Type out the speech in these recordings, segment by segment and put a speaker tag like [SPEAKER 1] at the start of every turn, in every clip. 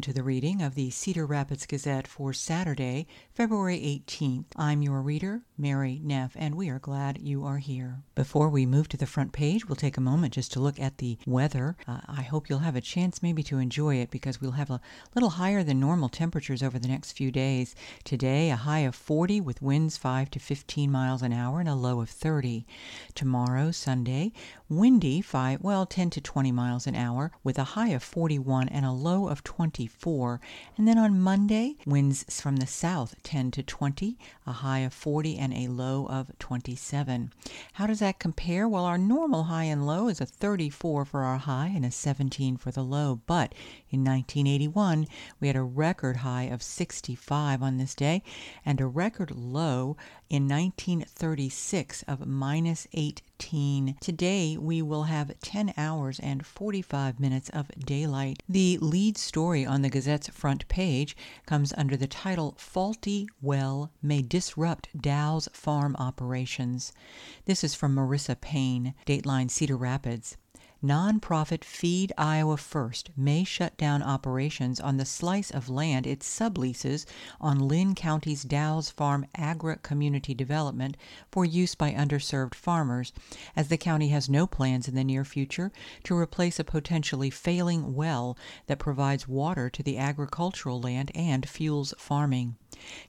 [SPEAKER 1] Welcome to the reading of the Cedar Rapids Gazette for Saturday, February 18th. I'm your reader, Mary Neff, and we are glad you are here. Before we move to the front page, we'll take a moment just to look at the weather. Uh, I hope you'll have a chance maybe to enjoy it because we'll have a little higher than normal temperatures over the next few days. Today, a high of 40 with winds 5 to 15 miles an hour and a low of 30. Tomorrow, Sunday, windy 5, well, 10 to 20 miles an hour with a high of 41 and a low of 24. And then on Monday, winds from the south 10 to 20, a high of 40 and a low of 27. How does that compare? Well, our normal high and low is a 34 for our high and a 17 for the low. But in 1981, we had a record high of 65 on this day and a record low in 1936 of minus 18. Today, we will have 10 hours and 45 minutes of daylight. The lead story on the Gazette's front page comes under the title Faulty Well May Disrupt Dow's Farm Operations. This is from Marissa Payne, Dateline Cedar Rapids. Nonprofit Feed Iowa First may shut down operations on the slice of land it subleases on Linn County's Dow's Farm Agri Community Development for use by underserved farmers, as the county has no plans in the near future to replace a potentially failing well that provides water to the agricultural land and fuels farming.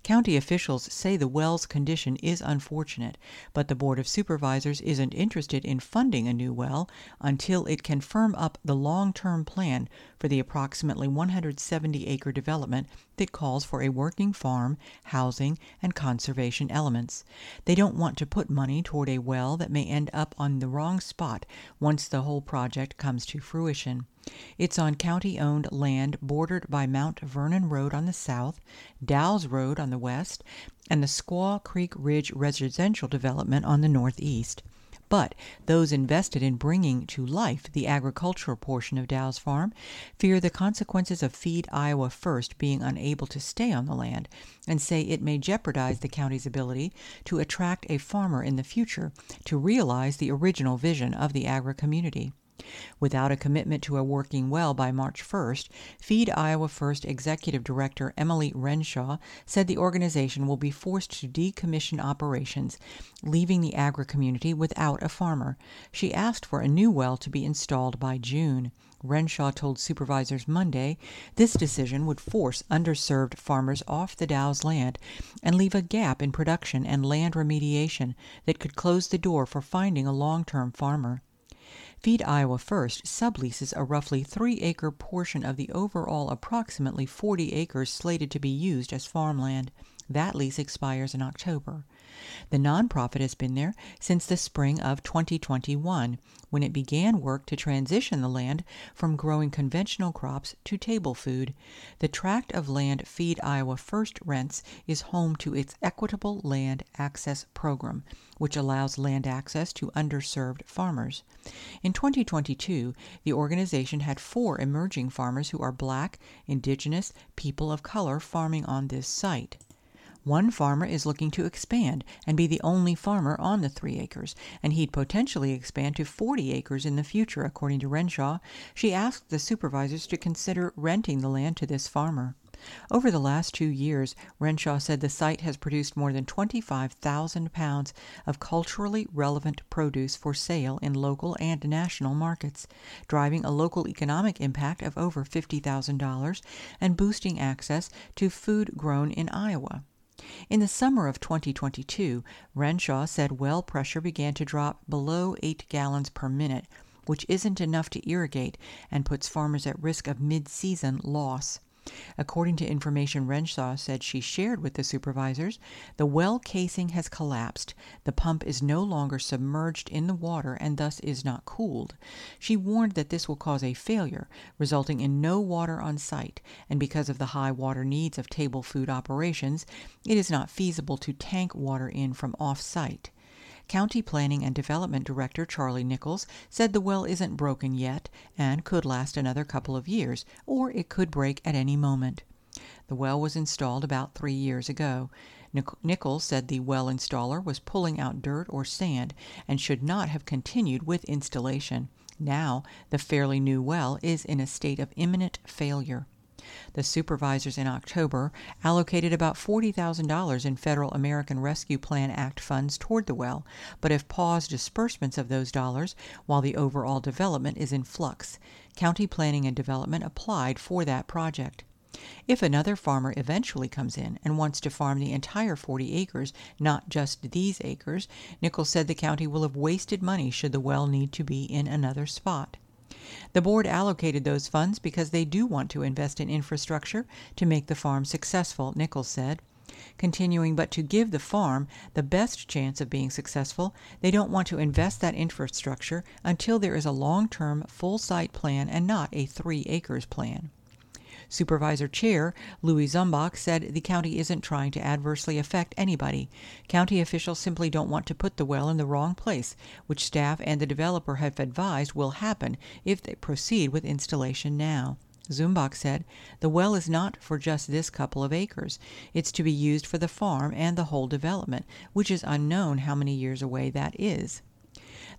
[SPEAKER 1] County officials say the well's condition is unfortunate, but the Board of Supervisors isn't interested in funding a new well until it can firm up the long-term plan for the approximately 170-acre development that calls for a working farm, housing, and conservation elements. They don't want to put money toward a well that may end up on the wrong spot once the whole project comes to fruition. It's on county-owned land bordered by Mount Vernon Road on the south, Dow's Road on the west, and the Squaw Creek Ridge residential development on the northeast. But those invested in bringing to life the agricultural portion of Dow's farm fear the consequences of Feed Iowa First being unable to stay on the land, and say it may jeopardize the county's ability to attract a farmer in the future to realize the original vision of the agri community. Without a commitment to a working well by March 1st, Feed Iowa First Executive Director Emily Renshaw said the organization will be forced to decommission operations, leaving the agri community without a farmer. She asked for a new well to be installed by June. Renshaw told supervisors Monday this decision would force underserved farmers off the Dow's land and leave a gap in production and land remediation that could close the door for finding a long-term farmer. Feed Iowa First subleases a roughly 3-acre portion of the overall approximately 40 acres slated to be used as farmland. That lease expires in October. The nonprofit has been there since the spring of 2021, when it began work to transition the land from growing conventional crops to table food. The tract of land Feed Iowa First rents is home to its Equitable Land Access Program, which allows land access to underserved farmers. In 2022, the organization had four emerging farmers who are black, indigenous, people of color farming on this site. One farmer is looking to expand and be the only farmer on the three acres, and he'd potentially expand to 40 acres in the future, according to Renshaw. She asked the supervisors to consider renting the land to this farmer. Over the last two years, Renshaw said the site has produced more than 25,000 pounds of culturally relevant produce for sale in local and national markets, driving a local economic impact of over $50,000 and boosting access to food grown in Iowa. In the summer of 2022, Renshaw said well pressure began to drop below 8 gallons per minute, which isn't enough to irrigate and puts farmers at risk of mid-season loss. According to information Renshaw said she shared with the supervisors, the well casing has collapsed. The pump is no longer submerged in the water and thus is not cooled. She warned that this will cause a failure, resulting in no water on site, and because of the high water needs of table food operations, it is not feasible to tank water in from off-site. County Planning and Development Director Charlie Nichols said the well isn't broken yet and could last another couple of years, or it could break at any moment. The well was installed about three years ago. Nichols said the well installer was pulling out dirt or sand and should not have continued with installation. Now, the fairly new well is in a state of imminent failure. The supervisors in October allocated about $40,000 in federal American Rescue Plan Act funds toward the well, but have paused disbursements of those dollars while the overall development is in flux. County Planning and Development applied for that project. If another farmer eventually comes in and wants to farm the entire 40 acres, not just these acres, Nichols said the county will have wasted money should the well need to be in another spot. The board allocated those funds because they do want to invest in infrastructure to make the farm successful, Nichols said. Continuing, but to give the farm the best chance of being successful, they don't want to invest that infrastructure until there is a long term full site plan and not a three acres plan. Supervisor Chair Louis Zumbach said the county isn't trying to adversely affect anybody. County officials simply don't want to put the well in the wrong place, which staff and the developer have advised will happen if they proceed with installation now. Zumbach said, The well is not for just this couple of acres. It's to be used for the farm and the whole development, which is unknown how many years away that is.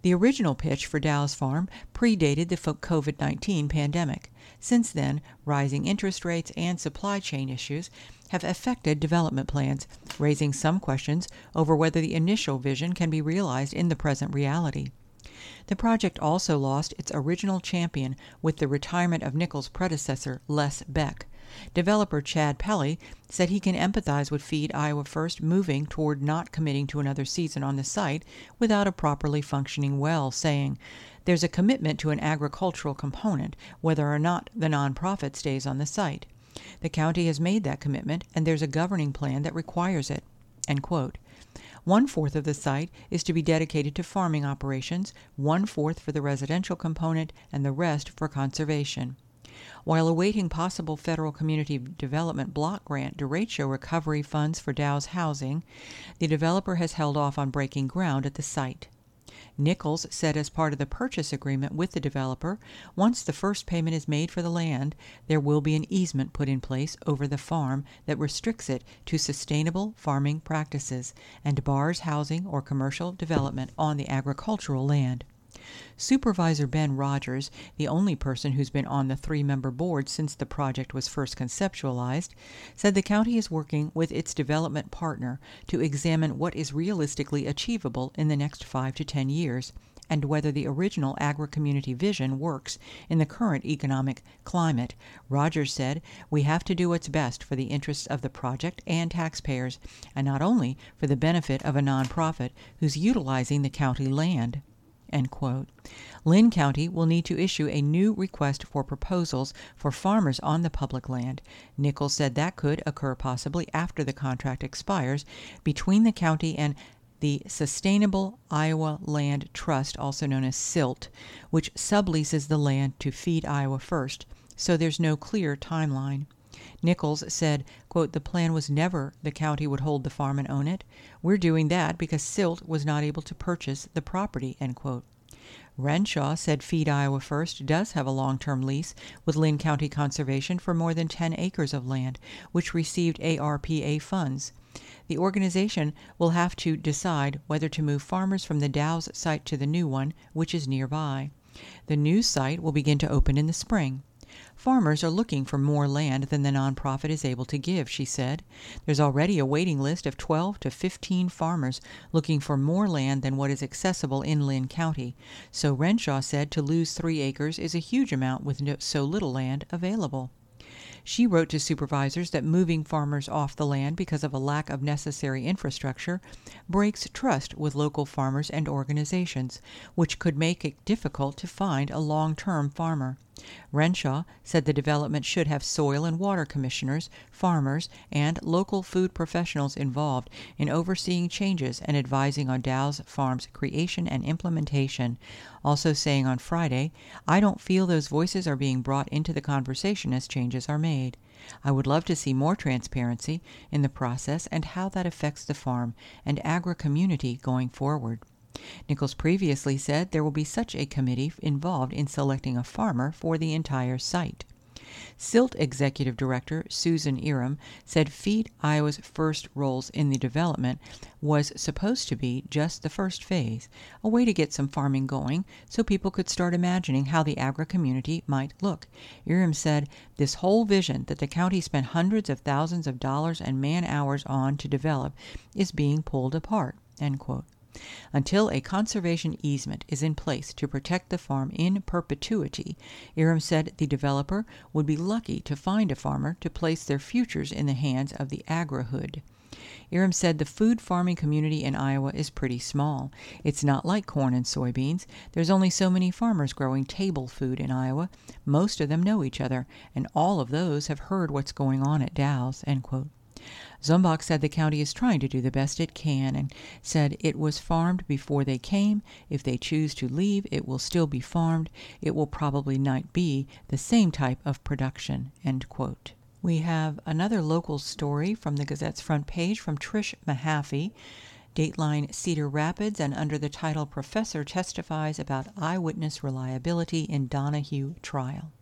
[SPEAKER 1] The original pitch for Dow's Farm predated the COVID 19 pandemic. Since then, rising interest rates and supply chain issues have affected development plans, raising some questions over whether the initial vision can be realized in the present reality. The project also lost its original champion with the retirement of Nichols' predecessor, Les Beck. Developer Chad Pelley said he can empathize with Feed Iowa First moving toward not committing to another season on the site without a properly functioning well, saying, There's a commitment to an agricultural component, whether or not the nonprofit stays on the site. The county has made that commitment, and there's a governing plan that requires it. One fourth of the site is to be dedicated to farming operations, one fourth for the residential component, and the rest for conservation. While awaiting possible federal community development block grant derecho recovery funds for Dow's housing, the developer has held off on breaking ground at the site. Nichols said as part of the purchase agreement with the developer, once the first payment is made for the land, there will be an easement put in place over the farm that restricts it to sustainable farming practices and bars housing or commercial development on the agricultural land. Supervisor Ben Rogers, the only person who's been on the three member board since the project was first conceptualized, said the county is working with its development partner to examine what is realistically achievable in the next five to ten years and whether the original agri-community vision works in the current economic climate. Rogers said, "We have to do what's best for the interests of the project and taxpayers, and not only for the benefit of a nonprofit who's utilizing the county land." Linn County will need to issue a new request for proposals for farmers on the public land. Nichols said that could occur possibly after the contract expires between the county and the Sustainable Iowa Land Trust, also known as SILT, which subleases the land to Feed Iowa First, so there's no clear timeline. Nichols said, The plan was never the county would hold the farm and own it. We're doing that because Silt was not able to purchase the property. Renshaw said Feed Iowa First does have a long term lease with Linn County Conservation for more than 10 acres of land, which received ARPA funds. The organization will have to decide whether to move farmers from the Dow's site to the new one, which is nearby. The new site will begin to open in the spring. Farmers are looking for more land than the nonprofit is able to give, she said. There's already a waiting list of 12 to 15 farmers looking for more land than what is accessible in Linn County. So Renshaw said to lose three acres is a huge amount with no, so little land available. She wrote to supervisors that moving farmers off the land because of a lack of necessary infrastructure breaks trust with local farmers and organizations, which could make it difficult to find a long term farmer. Renshaw said the development should have soil and water commissioners, farmers, and local food professionals involved in overseeing changes and advising on Dow's Farm's creation and implementation. Also saying on Friday, I don't feel those voices are being brought into the conversation as changes are made. I would love to see more transparency in the process and how that affects the farm and agri community going forward. Nichols previously said there will be such a committee involved in selecting a farmer for the entire site. SILT Executive Director Suzan Erem said Feed Iowa's first roles in the development was supposed to be just the first phase, a way to get some farming going so people could start imagining how the agri community might look. Erem said, This whole vision that the county spent hundreds of thousands of dollars and man hours on to develop is being pulled apart. End quote. Until a conservation easement is in place to protect the farm in perpetuity, Erem said the developer would be lucky to find a farmer to place their futures in the hands of the agri-hood. Erem said the food farming community in Iowa is pretty small. It's not like corn and soybeans. There's only so many farmers growing table food in Iowa. Most of them know each other, and all of those have heard what's going on at Dow's. Zumbach said the county is trying to do the best it can and said it was farmed before they came. If they choose to leave, it will still be farmed. It will probably not be the same type of production. End quote. We have another local story from the Gazette's front page from Trish Mahaffey. Dateline Cedar Rapids, and under the title Professor Testifies About Eyewitness Reliability in Donahue Trial.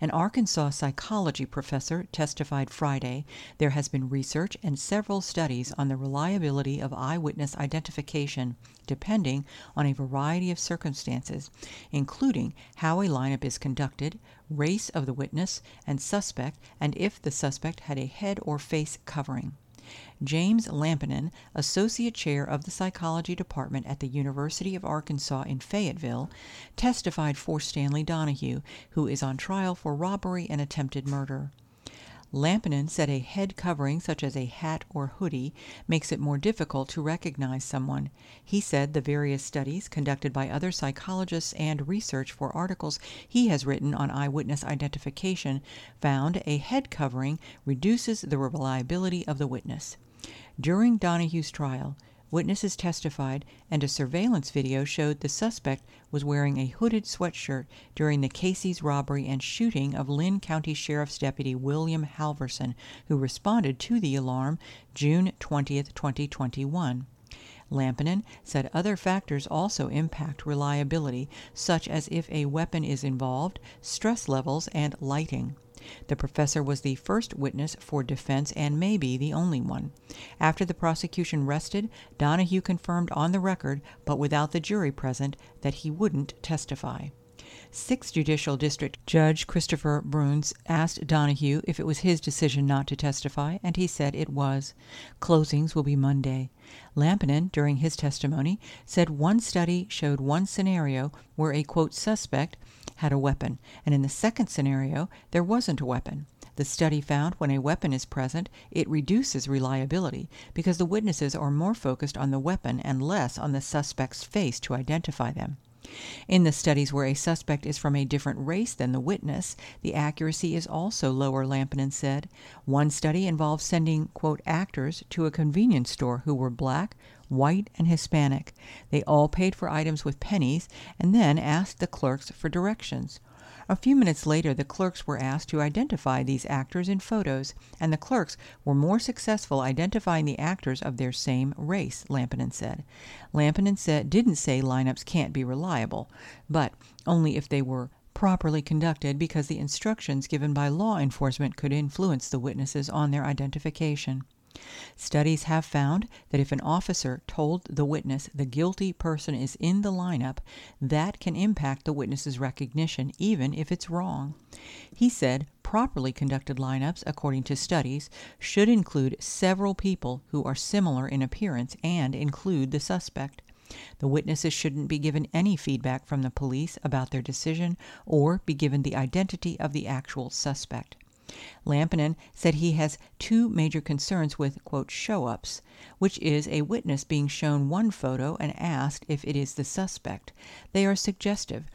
[SPEAKER 1] An Arkansas psychology professor testified Friday there has been research and several studies on the reliability of eyewitness identification depending on a variety of circumstances, including how a lineup is conducted, race of the witness and suspect, and if the suspect had a head or face covering. James Lampinen, Associate Chair of the Psychology Department at the University of Arkansas in Fayetteville, testified for Stanley Donahue, who is on trial for robbery and attempted murder. Lampinen said a head covering, such as a hat or hoodie, makes it more difficult to recognize someone. He said the various studies conducted by other psychologists and research for articles he has written on eyewitness identification found a head covering reduces the reliability of the witness. During Donahue's trial, Witnesses testified, and a surveillance video showed the suspect was wearing a hooded sweatshirt during the Casey's robbery and shooting of Linn County Sheriff's Deputy William Halverson, who responded to the alarm June 20, 2021. Lampinen said other factors also impact reliability, such as if a weapon is involved, stress levels, and lighting. The professor was the first witness for defense and may be the only one. After the prosecution rested, Donahue confirmed on the record, but without the jury present, that he wouldn't testify. Sixth Judicial District Judge Christopher Bruns asked Donahue if it was his decision not to testify, and he said it was. Closings will be Monday. Lampinen, during his testimony, said one study showed one scenario where a quote suspect had a weapon, and in the second scenario, there wasn't a weapon. The study found when a weapon is present, it reduces reliability because the witnesses are more focused on the weapon and less on the suspect's face to identify them. In the studies where a suspect is from a different race than the witness, the accuracy is also lower, Lampinen said. One study involved sending, quote, actors to a convenience store who were black, white, and Hispanic. They all paid for items with pennies and then asked the clerks for directions. A few minutes later the clerks were asked to identify these actors in photos, and the clerks were more successful identifying the actors of their same race, Lampinen said. Lampinen said didn't say lineups can't be reliable, but only if they were properly conducted because the instructions given by law enforcement could influence the witnesses on their identification. Studies have found that if an officer told the witness the guilty person is in the lineup, that can impact the witness's recognition, even if it's wrong. He said properly conducted lineups, according to studies, should include several people who are similar in appearance and include the suspect. The witnesses shouldn't be given any feedback from the police about their decision or be given the identity of the actual suspect. Lampinen said he has two major concerns with "show ups," which is a witness being shown one photo and asked if it is the suspect. They are suggestive,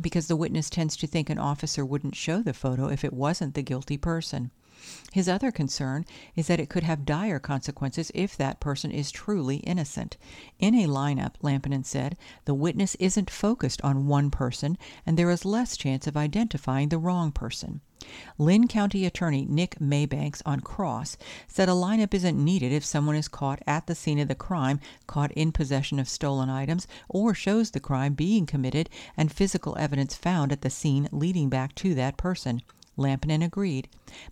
[SPEAKER 1] because the witness tends to think an officer wouldn't show the photo if it wasn't the guilty person. His other concern is that it could have dire consequences if that person is truly innocent. In a lineup, Lampinen said, the witness isn't focused on one person and there is less chance of identifying the wrong person. Linn County Attorney Nick Maybanks on cross said a lineup isn't needed if someone is caught at the scene of the crime, caught in possession of stolen items, or shows the crime being committed and physical evidence found at the scene leading back to that person. Lampinen agreed.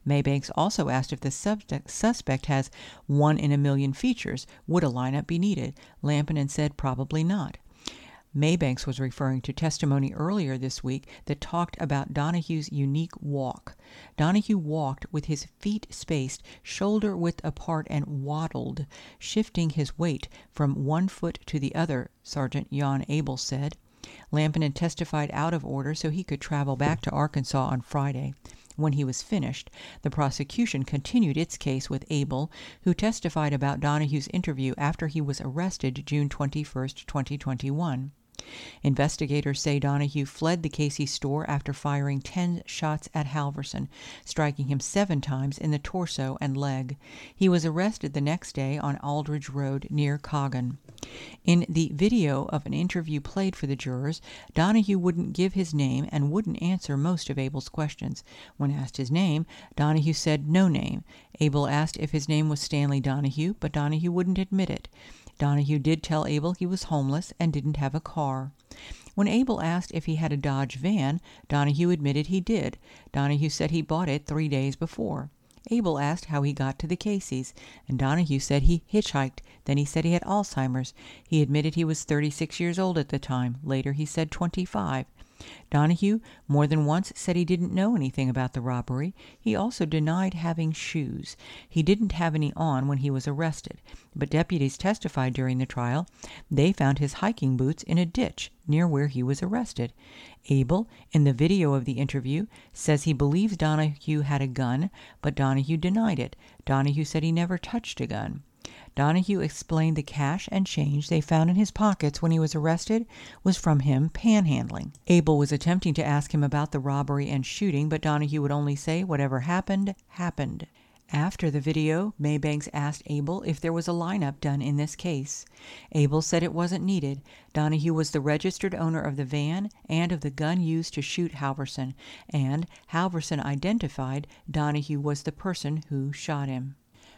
[SPEAKER 1] Maybanks also asked if the suspect has one in a million features. Would a lineup be needed? Lampinen said probably not. Maybanks was referring to testimony earlier this week that talked about Donahue's unique walk. Donahue walked with his feet spaced shoulder width apart and waddled, shifting his weight from one foot to the other, Sergeant Jan Abel said. Lampinen testified out of order so he could travel back to Arkansas on Friday. When he was finished, the prosecution continued its case with Abel, who testified about Donahue's interview after he was arrested June 21, 2021. Investigators say Donahue fled the Casey store after firing 10 shots at Halverson, striking him seven times in the torso and leg. He was arrested the next day on Aldridge Road near Coggon. In the video of an interview played for the jurors, Donahue wouldn't give his name and wouldn't answer most of Abel's questions. When asked his name, Donahue said no name. Abel asked if his name was Stanley Donahue, but Donahue wouldn't admit it. Donahue did tell Abel he was homeless and didn't have a car. When Abel asked if he had a Dodge van, Donahue admitted he did. Donahue said he bought it three days before. Abel asked how he got to the Caseys, and Donahue said he hitchhiked. Then he said he had Alzheimer's. He admitted he was 36 years old at the time. Later he said 25. Donahue more than once said he didn't know anything about the robbery. He also denied having shoes. He didn't have any on when he was arrested, but deputies testified during the trial they found his hiking boots in a ditch near where he was arrested. Abel, in the video of the interview, says he believes Donahue had a gun, but Donahue denied it. Donahue said he never touched a gun. Donahue explained the cash and change they found in his pockets when he was arrested was from him panhandling. Abel was attempting to ask him about the robbery and shooting, but Donahue would only say whatever happened, happened. After the video, Maybanks asked Abel if there was a lineup done in this case. Abel said it wasn't needed. Donahue was the registered owner of the van and of the gun used to shoot Halverson, and Halverson identified Donahue was the person who shot him.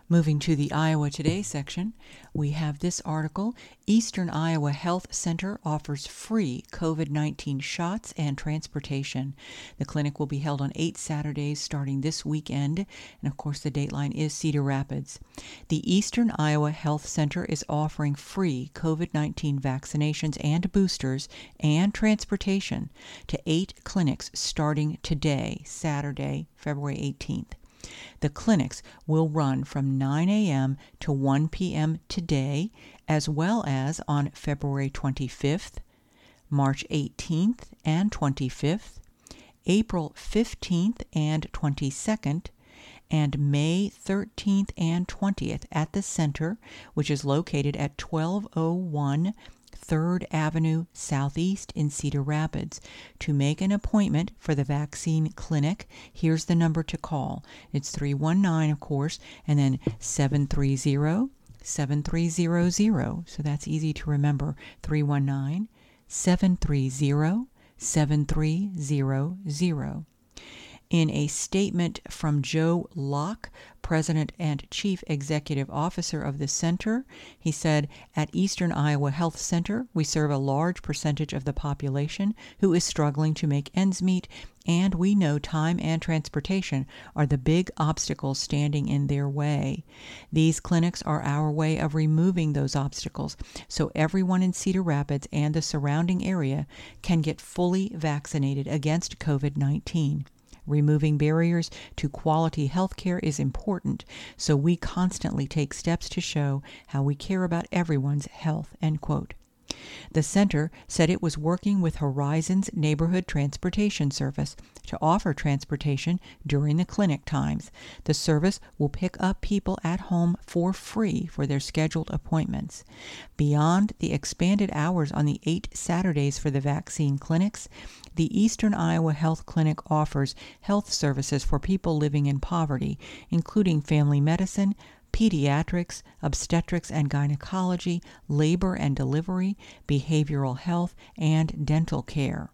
[SPEAKER 1] Moving to the Iowa Today section, we have this article Eastern Iowa Health Center offers free COVID 19 shots and transportation. The clinic will be held on eight Saturdays starting this weekend, and of course, the dateline is Cedar Rapids. The Eastern Iowa Health Center is offering free COVID 19 vaccinations and boosters and transportation to eight clinics starting today, Saturday, February 18th. The clinics will run from 9 a.m. to 1 p.m. today, as well as on February 25th, March 18th and 25th, April 15th and 22nd, and May 13th and 20th at the center, which is located at 1201 3rd Avenue Southeast in Cedar Rapids. To make an appointment for the vaccine clinic, here's the number to call. It's 319, of course, and then 730 7300. So that's easy to remember. 319 730 7300. In a statement from Joe Locke, President and Chief Executive Officer of the center, he said, At Eastern Iowa Health Center, we serve a large percentage of the population who is struggling to make ends meet, and we know time and transportation are the big obstacles standing in their way. These clinics are our way of removing those obstacles so everyone in Cedar Rapids and the surrounding area can get fully vaccinated against COVID 19. Removing barriers to quality health care is important, so we constantly take steps to show how we care about everyone's health. The center said it was working with Horizons Neighborhood Transportation Service to offer transportation during the clinic times. The service will pick up people at home for free for their scheduled appointments. Beyond the expanded hours on the eight Saturdays for the vaccine clinics, the Eastern Iowa Health Clinic offers health services for people living in poverty, including family medicine, pediatrics, obstetrics and gynecology, labor and delivery, behavioral health, and dental care.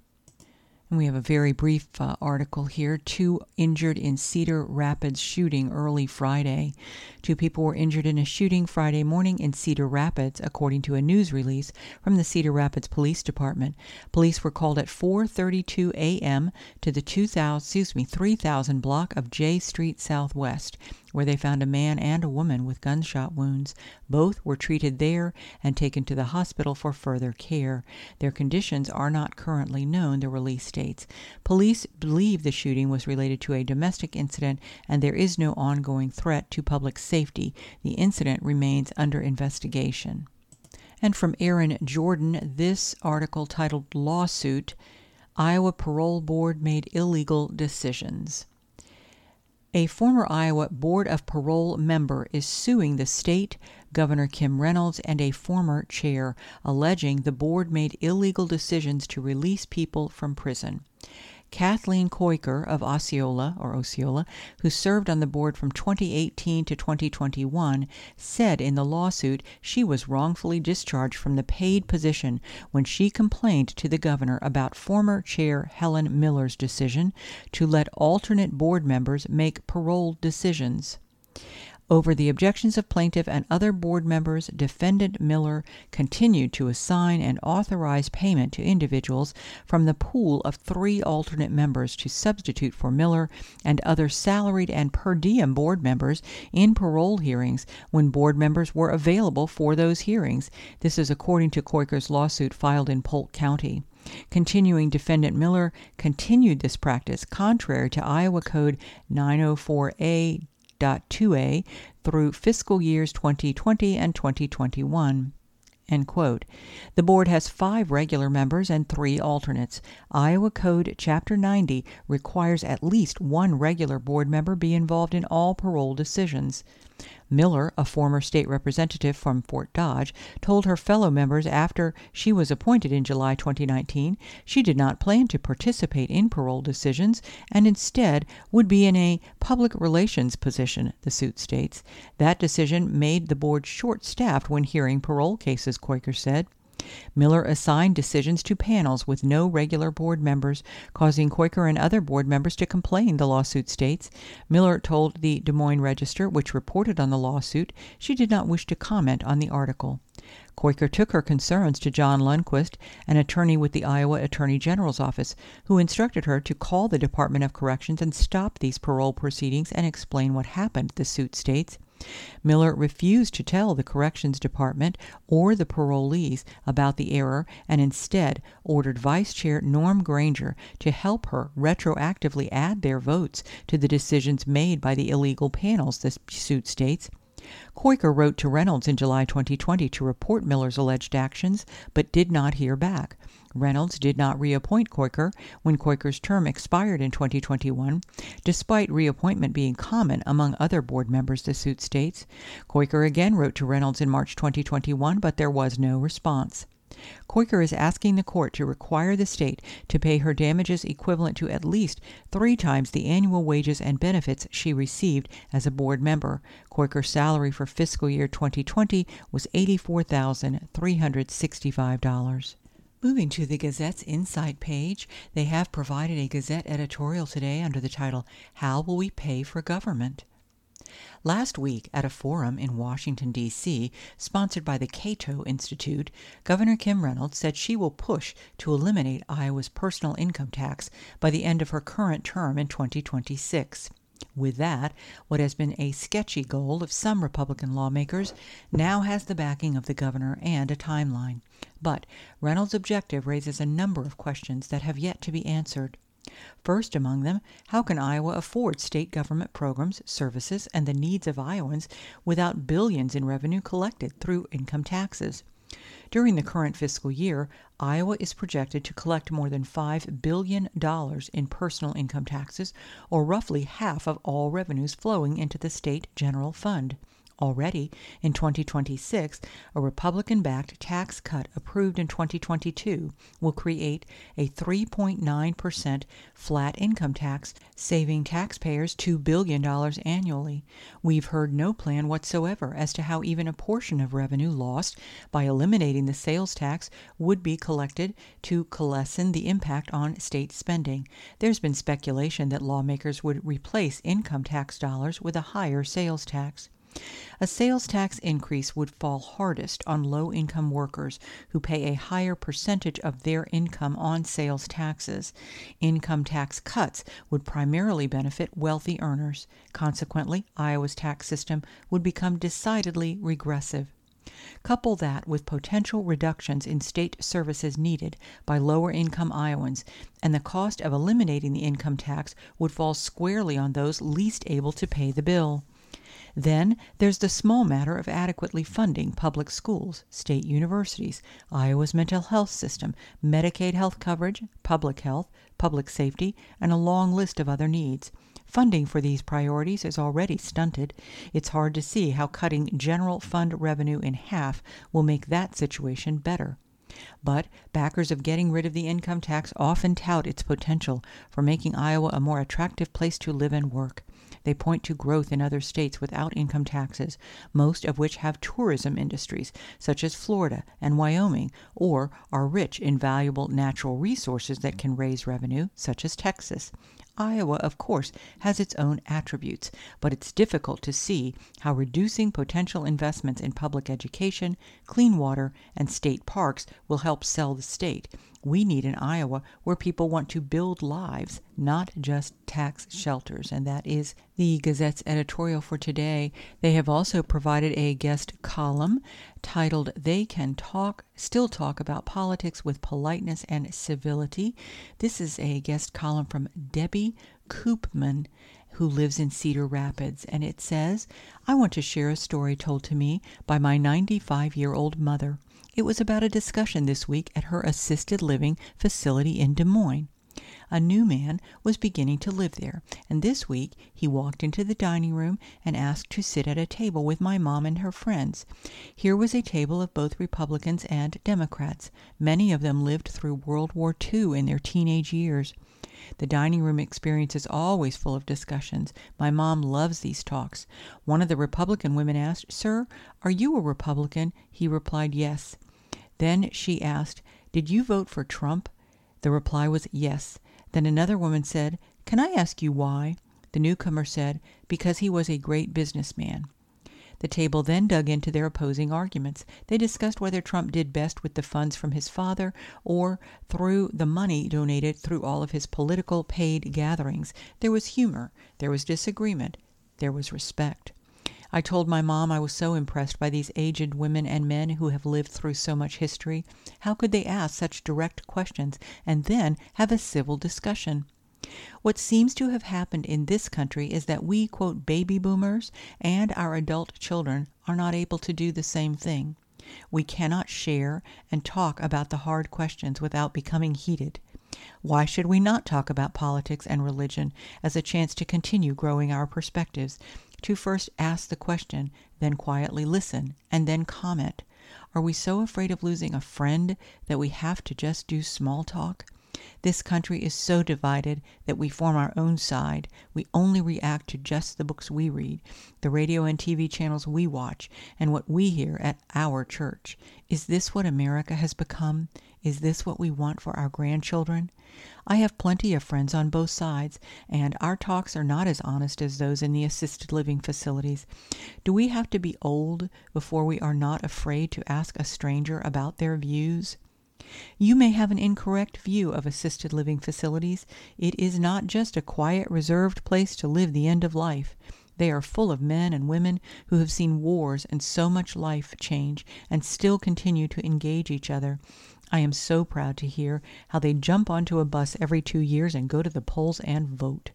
[SPEAKER 1] And we have a very brief uh, article here. Two injured in Cedar Rapids shooting early Friday. Two people were injured in a shooting Friday morning in Cedar Rapids, according to a news release from the Cedar Rapids Police Department. Police were called at 4:32 a.m. to the 2000, excuse me, 3000 block of J Street Southwest where they found a man and a woman with gunshot wounds. Both were treated there and taken to the hospital for further care. Their conditions are not currently known, the release states. Police believe the shooting was related to a domestic incident and there is no ongoing threat to public safety. The incident remains under investigation. And from Erin Jordan, this article titled Lawsuit Iowa Parole Board Made Illegal Decisions. A former Iowa Board of Parole member is suing the state, Governor Kim Reynolds, and a former chair, alleging the board made illegal decisions to release people from prison. Kathleen Koiker of Osceola or Osceola, who served on the board from 2018 to 2021, said in the lawsuit she was wrongfully discharged from the paid position when she complained to the governor about former chair Helen Miller's decision to let alternate board members make parole decisions. Over the objections of plaintiff and other board members, defendant Miller continued to assign and authorize payment to individuals from the pool of three alternate members to substitute for Miller and other salaried and per diem board members in parole hearings when board members were available for those hearings. This is according to Koiker's lawsuit filed in Polk County. Continuing defendant Miller continued this practice contrary to Iowa Code 904A 2A through fiscal years 2020 and 2021. The board has five regular members and three alternates. Iowa Code Chapter 90 requires at least one regular board member be involved in all parole decisions. Miller, a former state representative from Fort Dodge, told her fellow members after she was appointed in July 2019 she did not plan to participate in parole decisions and instead would be in a public relations position, the suit states. That decision made the board short staffed when hearing parole cases, Koiker said. Miller assigned decisions to panels with no regular board members, causing Koiker and other board members to complain, the lawsuit states. Miller told the Des Moines Register, which reported on the lawsuit, she did not wish to comment on the article. Koiker took her concerns to John Lundquist, an attorney with the Iowa Attorney General's office, who instructed her to call the Department of Corrections and stop these parole proceedings and explain what happened, the suit states. Miller refused to tell the Corrections Department or the parolees about the error and instead ordered Vice Chair Norm Granger to help her retroactively add their votes to the decisions made by the illegal panels, the suit states. Koiker wrote to Reynolds in July 2020 to report Miller's alleged actions, but did not hear back. Reynolds did not reappoint Koiker when Koiker's term expired in 2021, despite reappointment being common among other board members, the suit states. Koiker again wrote to Reynolds in March 2021, but there was no response. Koiker is asking the court to require the state to pay her damages equivalent to at least three times the annual wages and benefits she received as a board member. Koiker's salary for fiscal year 2020 was $84,365. Moving to the Gazette's Insight page, they have provided a Gazette editorial today under the title, How Will We Pay for Government? Last week, at a forum in Washington, D.C., sponsored by the Cato Institute, Governor Kim Reynolds said she will push to eliminate Iowa's personal income tax by the end of her current term in 2026. With that, what has been a sketchy goal of some Republican lawmakers now has the backing of the governor and a timeline. But Reynolds' objective raises a number of questions that have yet to be answered. First among them, how can Iowa afford state government programs, services, and the needs of Iowans without billions in revenue collected through income taxes? During the current fiscal year, Iowa is projected to collect more than $5 billion in personal income taxes, or roughly half of all revenues flowing into the state general fund. Already in 2026, a Republican backed tax cut approved in 2022 will create a 3.9% flat income tax, saving taxpayers $2 billion annually. We've heard no plan whatsoever as to how even a portion of revenue lost by eliminating the sales tax would be collected to lessen the impact on state spending. There's been speculation that lawmakers would replace income tax dollars with a higher sales tax. A sales tax increase would fall hardest on low income workers who pay a higher percentage of their income on sales taxes. Income tax cuts would primarily benefit wealthy earners. Consequently, Iowa's tax system would become decidedly regressive. Couple that with potential reductions in state services needed by lower income Iowans, and the cost of eliminating the income tax would fall squarely on those least able to pay the bill. Then there's the small matter of adequately funding public schools, state universities, Iowa's mental health system, Medicaid health coverage, public health, public safety, and a long list of other needs. Funding for these priorities is already stunted. It's hard to see how cutting general fund revenue in half will make that situation better. But backers of getting rid of the income tax often tout its potential for making Iowa a more attractive place to live and work. They point to growth in other states without income taxes, most of which have tourism industries, such as Florida and Wyoming, or are rich in valuable natural resources that can raise revenue, such as Texas. Iowa, of course, has its own attributes, but it's difficult to see how reducing potential investments in public education, clean water, and state parks will help sell the state. We need an Iowa where people want to build lives, not just tax shelters. And that is the Gazette's editorial for today. They have also provided a guest column titled They Can Talk, Still Talk About Politics with Politeness and Civility. This is a guest column from Debbie Koopman who lives in Cedar Rapids, and it says, I want to share a story told to me by my 95 year old mother. It was about a discussion this week at her assisted living facility in Des Moines. A new man was beginning to live there, and this week he walked into the dining room and asked to sit at a table with my mom and her friends. Here was a table of both Republicans and Democrats. Many of them lived through World War II in their teenage years. The dining room experience is always full of discussions. My mom loves these talks. One of the Republican women asked, Sir, are you a Republican? He replied, Yes. Then she asked, Did you vote for Trump? The reply was yes. Then another woman said, Can I ask you why? The newcomer said, Because he was a great businessman. The table then dug into their opposing arguments. They discussed whether Trump did best with the funds from his father or through the money donated through all of his political paid gatherings. There was humor, there was disagreement, there was respect. I told my mom I was so impressed by these aged women and men who have lived through so much history. How could they ask such direct questions and then have a civil discussion? What seems to have happened in this country is that we, quote, baby boomers and our adult children are not able to do the same thing. We cannot share and talk about the hard questions without becoming heated. Why should we not talk about politics and religion as a chance to continue growing our perspectives, to first ask the question, then quietly listen, and then comment? Are we so afraid of losing a friend that we have to just do small talk? This country is so divided that we form our own side. We only react to just the books we read, the radio and TV channels we watch, and what we hear at our church. Is this what America has become? Is this what we want for our grandchildren? I have plenty of friends on both sides, and our talks are not as honest as those in the assisted living facilities. Do we have to be old before we are not afraid to ask a stranger about their views? You may have an incorrect view of assisted living facilities. It is not just a quiet, reserved place to live the end of life. They are full of men and women who have seen wars and so much life change and still continue to engage each other. I am so proud to hear how they jump onto a bus every two years and go to the polls and vote.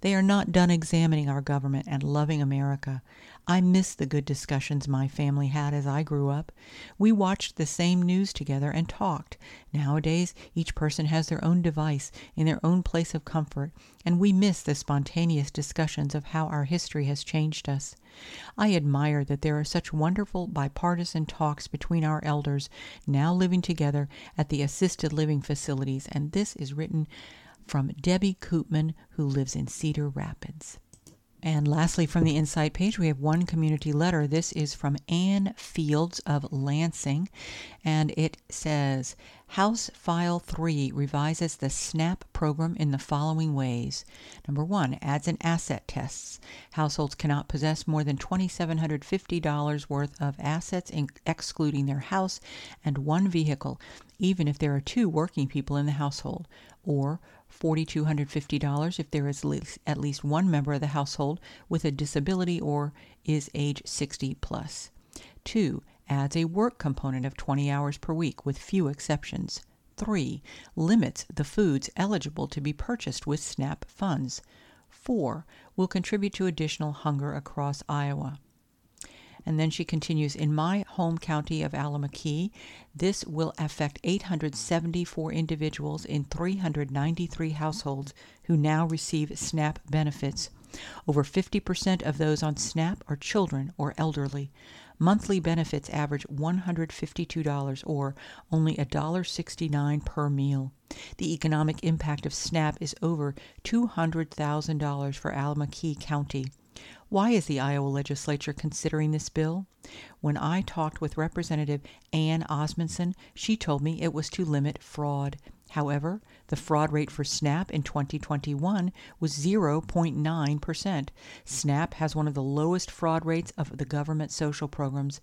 [SPEAKER 1] They are not done examining our government and loving America. I miss the good discussions my family had as I grew up. We watched the same news together and talked. Nowadays, each person has their own device in their own place of comfort, and we miss the spontaneous discussions of how our history has changed us. I admire that there are such wonderful bipartisan talks between our elders now living together at the assisted living facilities, and this is written from Debbie Koopman, who lives in Cedar Rapids. And lastly, from the Insight page, we have one community letter. This is from Ann Fields of Lansing, and it says House File 3 revises the SNAP program in the following ways. Number one, adds an asset test. Households cannot possess more than $2,750 worth of assets, excluding their house and one vehicle, even if there are two working people in the household, or $4,250 if there is at least one member of the household with a disability or is age 60 plus. 2. Adds a work component of 20 hours per week with few exceptions. 3. Limits the foods eligible to be purchased with SNAP funds. 4. Will contribute to additional hunger across Iowa. And then she continues In my home county of Allamakee, this will affect 874 individuals in 393 households who now receive SNAP benefits. Over 50% of those on SNAP are children or elderly. Monthly benefits average $152 or only $1.69 per meal. The economic impact of SNAP is over $200,000 for Allamakee County. Why is the Iowa legislature considering this bill? When I talked with Representative Anne Osmundson, she told me it was to limit fraud. However, the fraud rate for SNAP in 2021 was 0.9%. SNAP has one of the lowest fraud rates of the government social programs.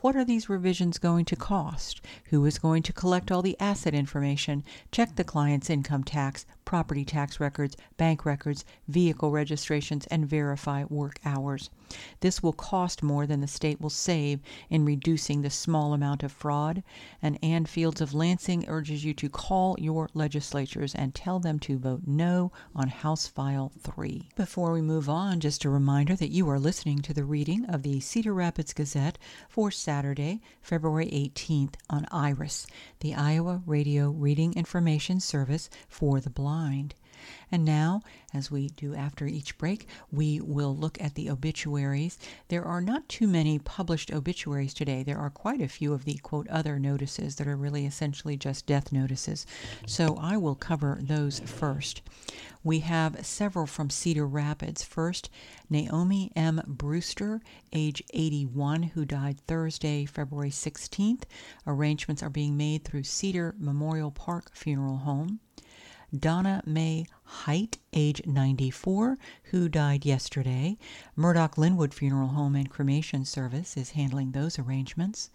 [SPEAKER 1] What are these revisions going to cost? Who is going to collect all the asset information, check the client's income tax, property tax records, bank records, vehicle registrations, and verify work hours? This will cost more than the state will save in reducing the small amount of fraud, and Ann Fields of Lansing urges you to call your legislatures and tell them to vote no on House File 3. Before we move on, just a reminder that you are listening to the reading of the Cedar Rapids Gazette for Saturday, February 18th on IRIS, the Iowa Radio Reading Information Service for the Blind. And now, as we do after each break, we will look at the obituaries. There are not too many published obituaries today. There are quite a few of the quote other notices that are really essentially just death notices. So I will cover those first. We have several from Cedar Rapids. First, Naomi M. Brewster, age 81, who died Thursday, February 16th. Arrangements are being made through Cedar Memorial Park Funeral Home. Donna Mae Height, age 94, who died yesterday. Murdoch Linwood Funeral Home and Cremation Service is handling those arrangements.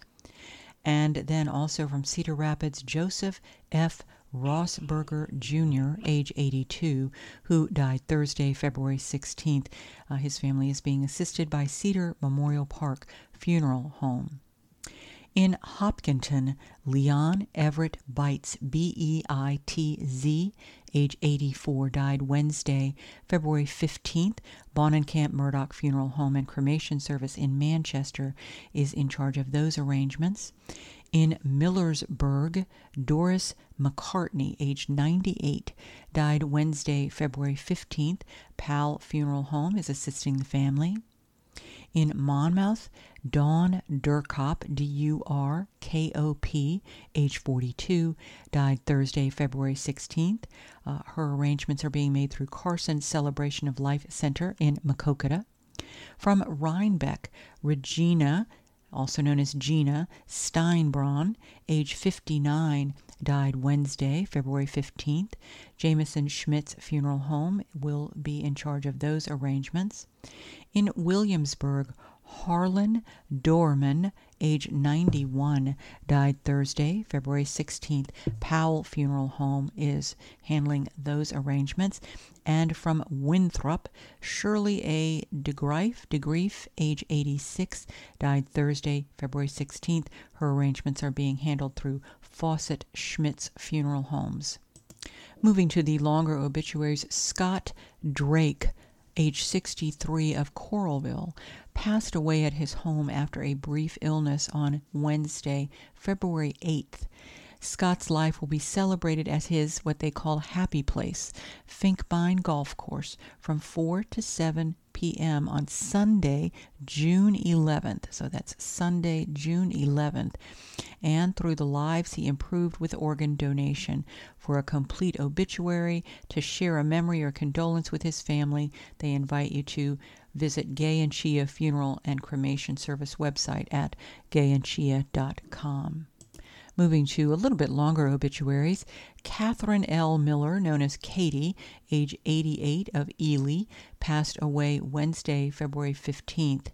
[SPEAKER 1] And then also from Cedar Rapids, Joseph F. Rossberger Jr., age 82, who died Thursday, February 16th. Uh, his family is being assisted by Cedar Memorial Park Funeral Home. In Hopkinton, Leon Everett Beitz, B E I T Z, age 84, died Wednesday, February 15th. Bohnenkamp Murdoch Funeral Home and Cremation Service in Manchester is in charge of those arrangements. In Millersburg, Doris McCartney, age 98, died Wednesday, February 15th. Pal Funeral Home is assisting the family. In Monmouth, Dawn Durkop, D U R K O P, age 42, died Thursday, February 16th. Uh, her arrangements are being made through Carson Celebration of Life Center in Maquoketa. From Rhinebeck, Regina, also known as Gina Steinbraun, age 59, died Wednesday, February 15th. Jameson Schmidt's funeral home will be in charge of those arrangements. In Williamsburg, Harlan Dorman, age 91, died Thursday, February 16th. Powell Funeral Home is handling those arrangements. And from Winthrop, Shirley A. DeGreif, DeGreif, age 86, died Thursday, February 16th. Her arrangements are being handled through Fawcett Schmidt's Funeral Homes. Moving to the longer obituaries, Scott Drake age 63 of Coralville, passed away at his home after a brief illness on Wednesday, February 8th. Scott's life will be celebrated at his what they call happy place, Finkbine Golf Course, from 4 to 7 p.m. on Sunday, June 11th. So that's Sunday, June 11th. And through the lives he improved with organ donation. For a complete obituary, to share a memory or condolence with his family, they invite you to visit Gay and Ciha Funeral and Cremation Service website at gayandciha.com. Moving to a little bit longer obituaries, Catherine L. Miller, known as Katie, age 88 of Ely, passed away Wednesday, February 15th.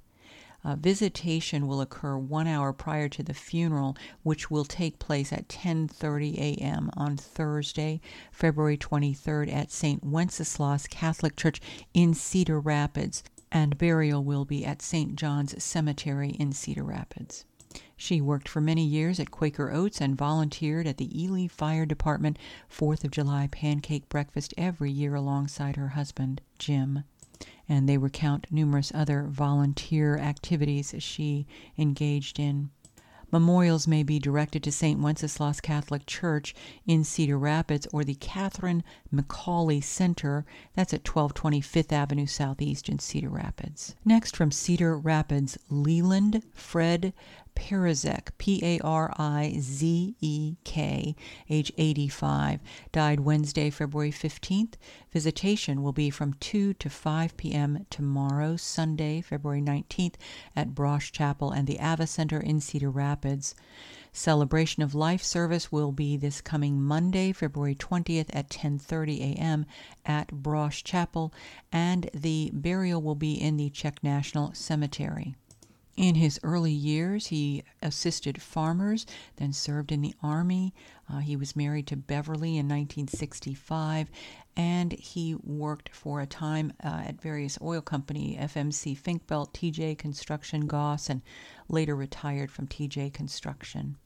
[SPEAKER 1] Uh, visitation will occur one hour prior to the funeral, which will take place at 10:30 a.m. on Thursday, February 23rd, at St. Wenceslaus Catholic Church in Cedar Rapids, and burial will be at St. John's Cemetery in Cedar Rapids. She worked for many years at Quaker Oats and volunteered at the Ely Fire Department Fourth of July pancake breakfast every year alongside her husband, Jim. And they recount numerous other volunteer activities she engaged in. Memorials may be directed to St. Wenceslaus Catholic Church in Cedar Rapids or the Catherine McAuley Center. That's at 1220 Fifth Avenue Southeast in Cedar Rapids. Next, from Cedar Rapids, Leland Fred Parizek, P A R I Z E K, age 85, died Wednesday, February 15th. Visitation will be from 2 to 5 p.m. tomorrow, Sunday, February 19th, at Brosh Chapel and the Ava Center in Cedar Rapids. Celebration of Life service will be this coming Monday, February 20th at 10:30 a.m. at Brosh Chapel, and the burial will be in the Czech National Cemetery. In his early years, he assisted farmers, then served in the Army. Uh, he was married to Beverly in 1965, and he worked for a time uh, at various oil company, FMC Finkbelt, TJ Construction, Goss, and later retired from TJ Construction.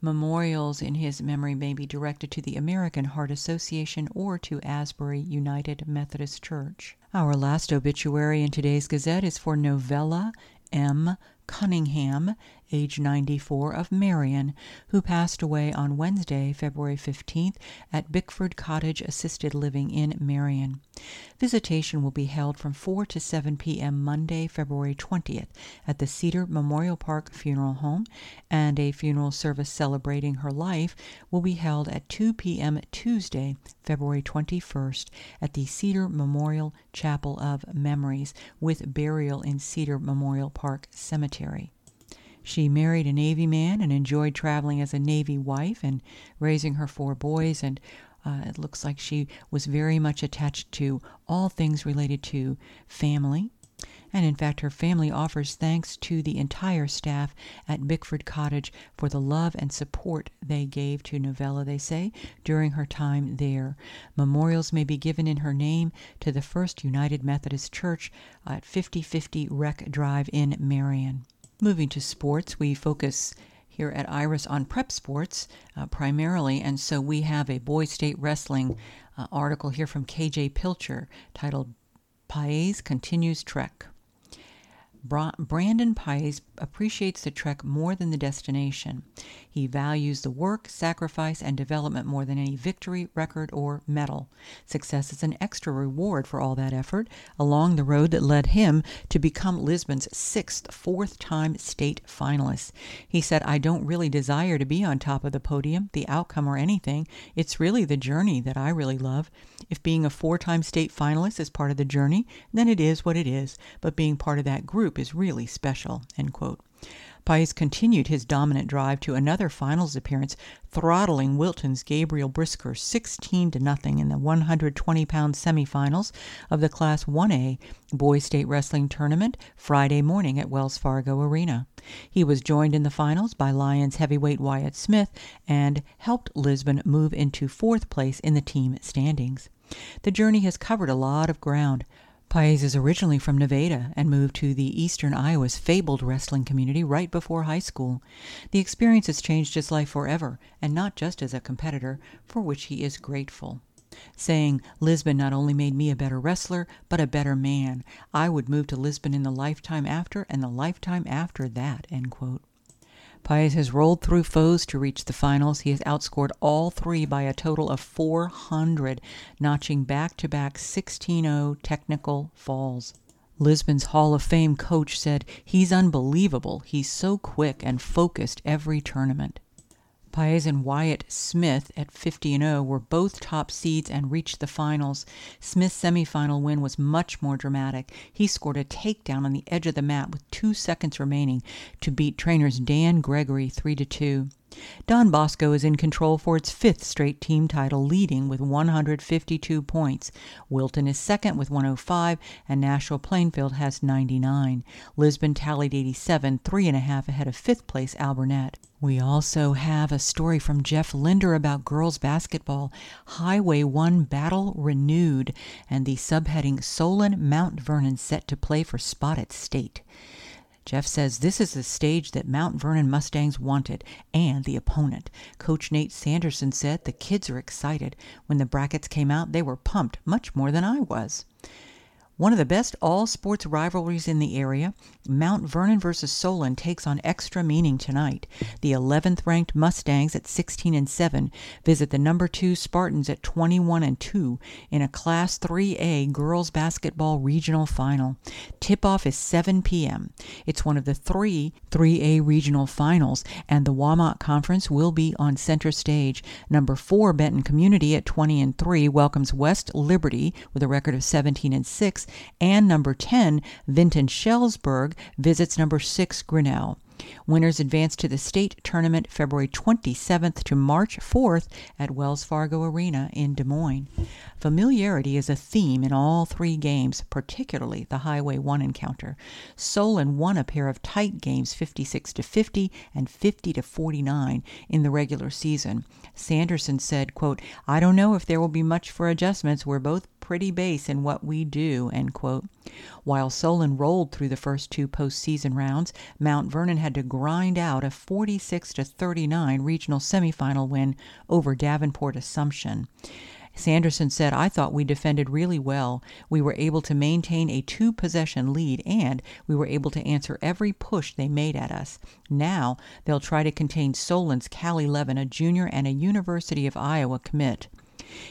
[SPEAKER 1] Memorials in his memory may be directed to the American Heart Association or to Asbury United Methodist Church. Our last obituary in today's Gazette is for Novella M. Cunningham, age 94, of Marion, who passed away on Wednesday, February 15th, at Bickford Cottage Assisted Living in Marion. Visitation will be held from 4 to 7 p.m. Monday, February 20th, at the Cedar Memorial Park Funeral Home, and a funeral service celebrating her life will be held at 2 p.m. Tuesday, February 21st, at the Cedar Memorial Chapel of Memories, with burial in Cedar Memorial Park Cemetery. She married a Navy man and enjoyed traveling as a Navy wife and raising her four boys. And uh, it looks like she was very much attached to all things related to family. And in fact, her family offers thanks to the entire staff at Bickford Cottage for the love and support they gave to Novella, they say, during her time there. Memorials may be given in her name to the First United Methodist Church at 5050 Rec Drive in Marion. Moving to sports, we focus here at Iris on prep sports uh, primarily, and so we have a boys state wrestling uh, article here from KJ Pilcher titled Paez Continues Trek. Brandon Paez appreciates the trek more than the destination. He values the work, sacrifice, and development more than any victory, record, or medal. Success is an extra reward for all that effort along the road that led him to become Lisbon's sixth fourth time state finalist. He said, I don't really desire to be on top of the podium, the outcome, or anything. It's really the journey that I really love. If being a four time state finalist is part of the journey, then it is what it is, but being part of that group is really special. End quote. Paez continued his dominant drive to another finals appearance, throttling Wilton's Gabriel Brisker 16 to nothing in the 120-pound semifinals of the Class 1A Boys State Wrestling Tournament Friday morning at Wells Fargo Arena. He was joined in the finals by Lions heavyweight Wyatt Smith and helped Lisbon move into fourth place in the team standings. The journey has covered a lot of ground. Paez is originally from Nevada and moved to the eastern Iowa's fabled wrestling community right before high school. The experience has changed his life forever, and not just as a competitor, for which he is grateful. saying, Lisbon not only made me a better wrestler, but a better man. I would move to Lisbon in the lifetime after and the lifetime after that. End quote. Paez has rolled through foes to reach the finals. He has outscored all three by a total of 400, notching back to back 16 0 technical falls. Lisbon's Hall of Fame coach said, He's unbelievable. He's so quick and focused every tournament. Paez and Wyatt Smith at 50 0 were both top seeds and reached the finals. Smith's semifinal win was much more dramatic. He scored a takedown on the edge of the mat with 2 seconds remaining to beat Treynor's Dan Gregory 3 to 2. Don Bosco is in control for its fifth straight team title, leading with 152 points. Wilton is second with 105, and Nashua Plainfield has 99. Lisbon tallied 87, three and a half ahead of fifth place Alburnett. We also have a story from Jeff Linder about girls basketball. Highway 1 battle renewed, and the subheading Solon Mount Vernon set to play for spot at state. Jeff says this is the stage that Mount Vernon Mustangs wanted and the opponent. Coach Nate Sanderson said the kids are excited. When the brackets came out, they were pumped, much more than I was. One of the best all sports rivalries in the area, Mount Vernon versus Solon takes on extra meaning tonight. The 11th ranked Mustangs at 16 and 7 visit the number 2 Spartans at 21 and 2 in a Class 3A girls basketball regional final. Tip off is 7 p.m. It's one of the three 3A regional finals, and the WaMaC Conference will be on center stage. Number 4 Benton Community at 20 and 3 welcomes West Liberty with a record of 17 and 6 and number 10, Vinton Shellsburg, visits number 6, Grinnell. Winners advance to the state tournament February 27th to March 4th at Wells Fargo Arena in Des Moines. Familiarity is a theme in all three games, particularly the Highway 1 encounter. Solon won a pair of tight games 56 to 50 and 50 to 49 in the regular season. Sanderson said, quote, "I don't know if there will be much for adjustments. We're both pretty base in what we do." End quote. While Solon rolled through the first two postseason rounds, Mount Vernon had to grind out a 46 to 39 regional semifinal win over Davenport Assumption. Sanderson said, I thought we defended really well. We were able to maintain a two possession lead and we were able to answer every push they made at us. Now they'll try to contain Solon's Callie Levin, a junior and a University of Iowa commit.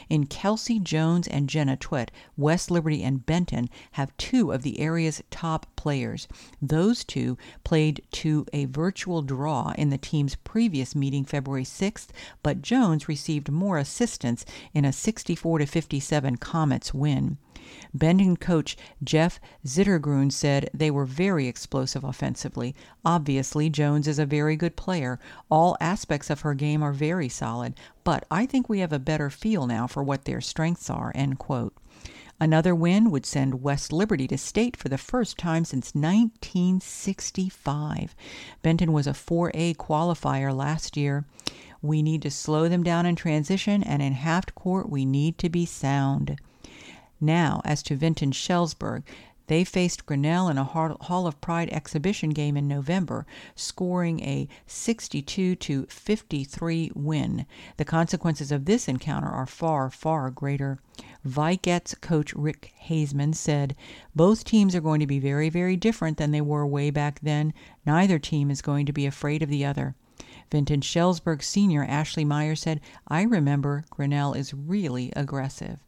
[SPEAKER 1] In Kelsey Jones and Jenna Twit, West Liberty and Benton have two of the area's top players. Those two played to a virtual draw in the team's previous meeting February 6th, but Jones received more assistance in a 64 57 Comets win. Benton coach Jeff Zittergrun said they were very explosive offensively. Obviously, Jones is a very good player. All aspects of her game are very solid, but I think we have a better feel now for what their strengths are. End quote. Another win would send West Liberty to state for the first time since 1965. Benton was a 4A qualifier last year. We need to slow them down in transition, and in half court, we need to be sound. Now, as to Vinton Shellsburg, they faced Grinnell in a Hall of Pride exhibition game in November, scoring a 62 to 53 win. The consequences of this encounter are far, far greater. Vikets coach Rick Hazeman said, Both teams are going to be very, very different than they were way back then. Neither team is going to be afraid of the other. Vinton Shellsburg senior Ashley Meyer said, I remember Grinnell is really aggressive.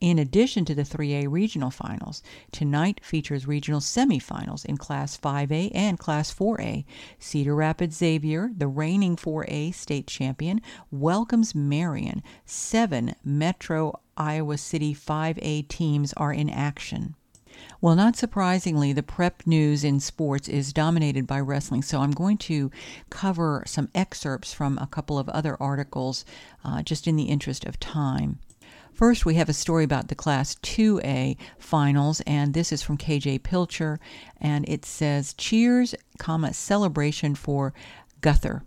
[SPEAKER 1] In addition to the 3A regional finals, tonight features regional semifinals in Class 5A and Class 4A. Cedar Rapids Xavier, the reigning 4A state champion, welcomes Marion. Seven Metro Iowa City 5A teams are in action. Well, not surprisingly, the prep news in sports is dominated by wrestling, so I'm going to cover some excerpts from a couple of other articles uh, just in the interest of time. First, we have a story about the Class 2A finals, and this is from KJ Pilcher, and it says, Cheers, comma, celebration for Gunther.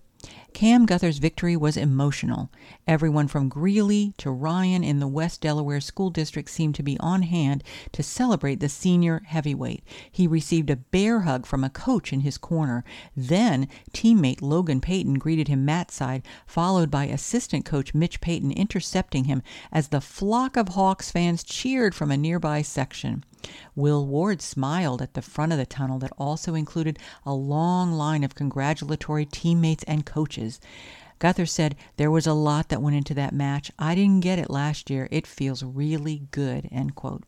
[SPEAKER 1] Cam Guther's victory was emotional. Everyone from Greeley to Ryan in the West Delaware School District seemed to be on hand to celebrate the senior heavyweight. He received a bear hug from a coach in his corner. Then, teammate Logan Payton greeted him mat side, followed by assistant coach Mitch Payton intercepting him as the flock of Hawks fans cheered from a nearby section. Will Ward smiled at the front of the tunnel that also included a long line of congratulatory teammates and coaches. Guther said there was a lot that went into that match. I didn't get it last year. It feels really good. End quote.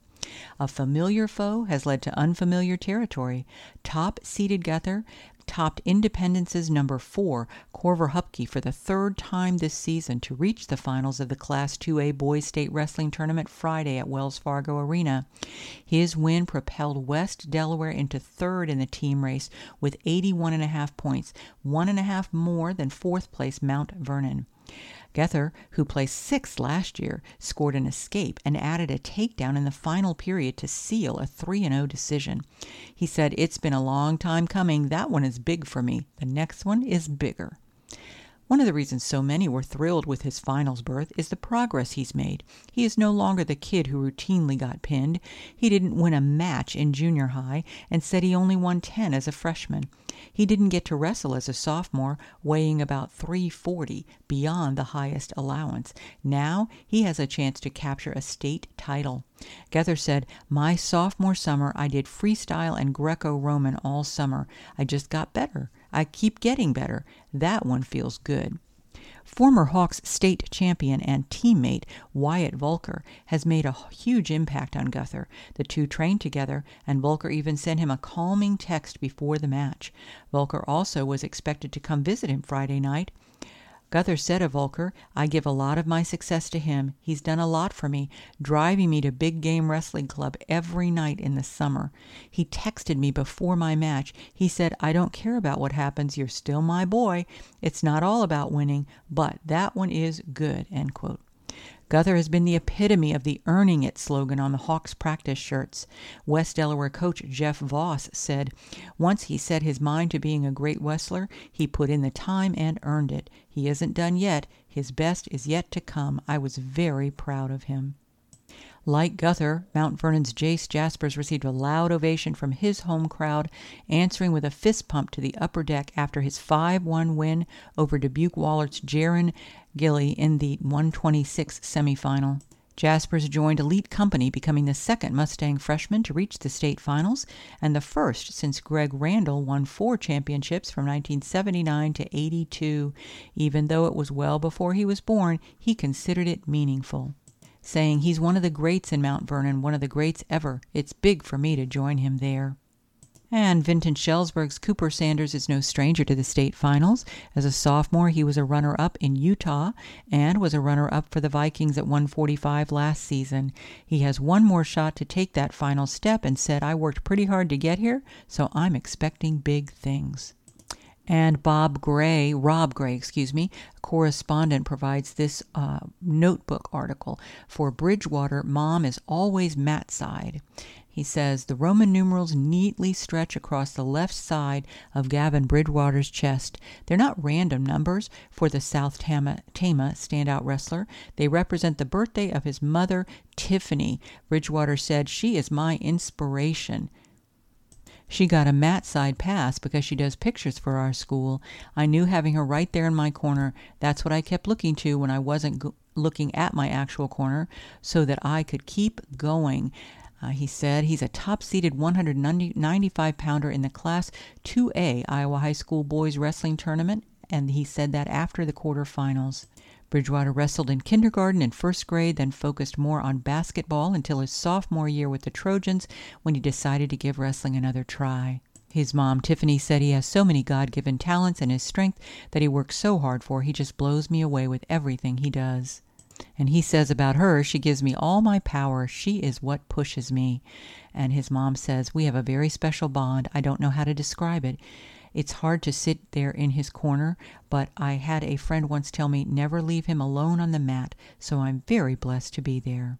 [SPEAKER 1] A familiar foe has led to unfamiliar territory. Top seeded Guther topped Independence's number four, Corver Hupke, for the third time this season to reach the finals of the Class 2A Boys State Wrestling Tournament Friday at Wells Fargo Arena. His win propelled West Delaware into third in the team race with 81 and a half points, one and a half more than fourth place Mount Vernon. Guther, who placed sixth last year, scored an escape and added a takedown in the final period to seal a 3 0 decision. He said, It's been a long time coming. That one is big for me. The next one is bigger. One of the reasons so many were thrilled with his finals berth is the progress he's made. He is no longer the kid who routinely got pinned. He didn't win a match in junior high and said he only won 10 as a freshman. He didn't get to wrestle as a sophomore, weighing about 340, beyond the highest allowance. Now he has a chance to capture a state title. Guther said, My sophomore summer, I did freestyle and Greco Roman all summer. I just got better. I keep getting better. That one feels good. Former Hawks state champion and teammate Wyatt Volker has made a huge impact on Guther. The two trained together, and Volker even sent him a calming text before the match. Volker also was expected to come visit him Friday night. Guther said of Volker, I give a lot of my success to him. He's done a lot for me, driving me to Big Game Wrestling Club every night in the summer. He texted me before my match. He said, I don't care about what happens. You're still my boy. It's not all about winning, but that one is good. End quote. Guther has been the epitome of the earning it slogan on the Hawks practice shirts. West Delaware coach Jeff Voss said, Once he set his mind to being a great wrestler, he put in the time and earned it. He isn't done yet. His best is yet to come. I was very proud of him. Like Guther, Mount Vernon's Jace Jaspers received a loud ovation from his home crowd, answering with a fist pump to the upper deck after his 5 1 win over Dubuque Wahlert's Jaron Gilly in the 126 semifinal. Jaspers joined elite company, becoming the second Mustang freshman to reach the state finals and the first since Greg Randall won four championships from 1979 to 82. Even though it was well before he was born, he considered it meaningful, saying, He's one of the greats in Mount Vernon, one of the greats ever. It's big for me to join him there. And Vinton Shellsburg's Cooper Sanders is no stranger to the state finals. As a sophomore, he was a runner up in Utah and was a runner up for the Vikings at 145 last season. He has one more shot to take that final step and said, I worked pretty hard to get here, so I'm expecting big things. And Bob Gray, Rob Gray, excuse me, correspondent, provides this uh, notebook article for Bridgewater. Mom is always mat side. He says the Roman numerals neatly stretch across the left side of Gavin Bridgewater's chest. They're not random numbers for the South Tama, Tama standout wrestler. They represent the birthday of his mother, Tiffany. Bridgewater said, She is my inspiration. She got a mat side pass because she does pictures for our school. I knew having her right there in my corner, that's what I kept looking to when I wasn't looking at my actual corner, so that I could keep going. Uh, he said he's a top seeded 195 pounder in the Class 2A Iowa High School Boys Wrestling Tournament, and he said that after the quarterfinals. Bridgewater wrestled in kindergarten and first grade, then focused more on basketball until his sophomore year with the Trojans when he decided to give wrestling another try. His mom, Tiffany, said he has so many God given talents and his strength that he works so hard for, he just blows me away with everything he does. And he says about her, she gives me all my power. She is what pushes me. And his mom says, We have a very special bond. I don't know how to describe it. It's hard to sit there in his corner, but I had a friend once tell me, Never leave him alone on the mat, so I'm very blessed to be there.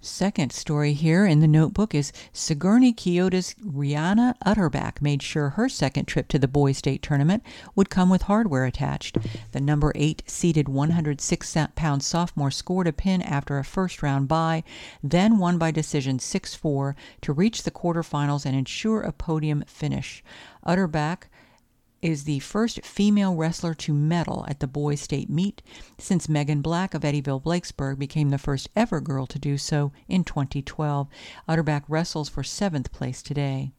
[SPEAKER 1] Second story here in the notebook is Sigourney Keota's Rihanna Utterback made sure her second trip to the boys' state tournament would come with hardware attached. The number eight seeded 106 pound sophomore scored a pin after a first round bye, then won by decision 6 4 to reach the quarterfinals and ensure a podium finish. Utterback is the first female wrestler to medal at the boys' state meet since Megan Black of Eddyville Blakesburg became the first ever girl to do so in 2012. Utterback wrestles for seventh place today.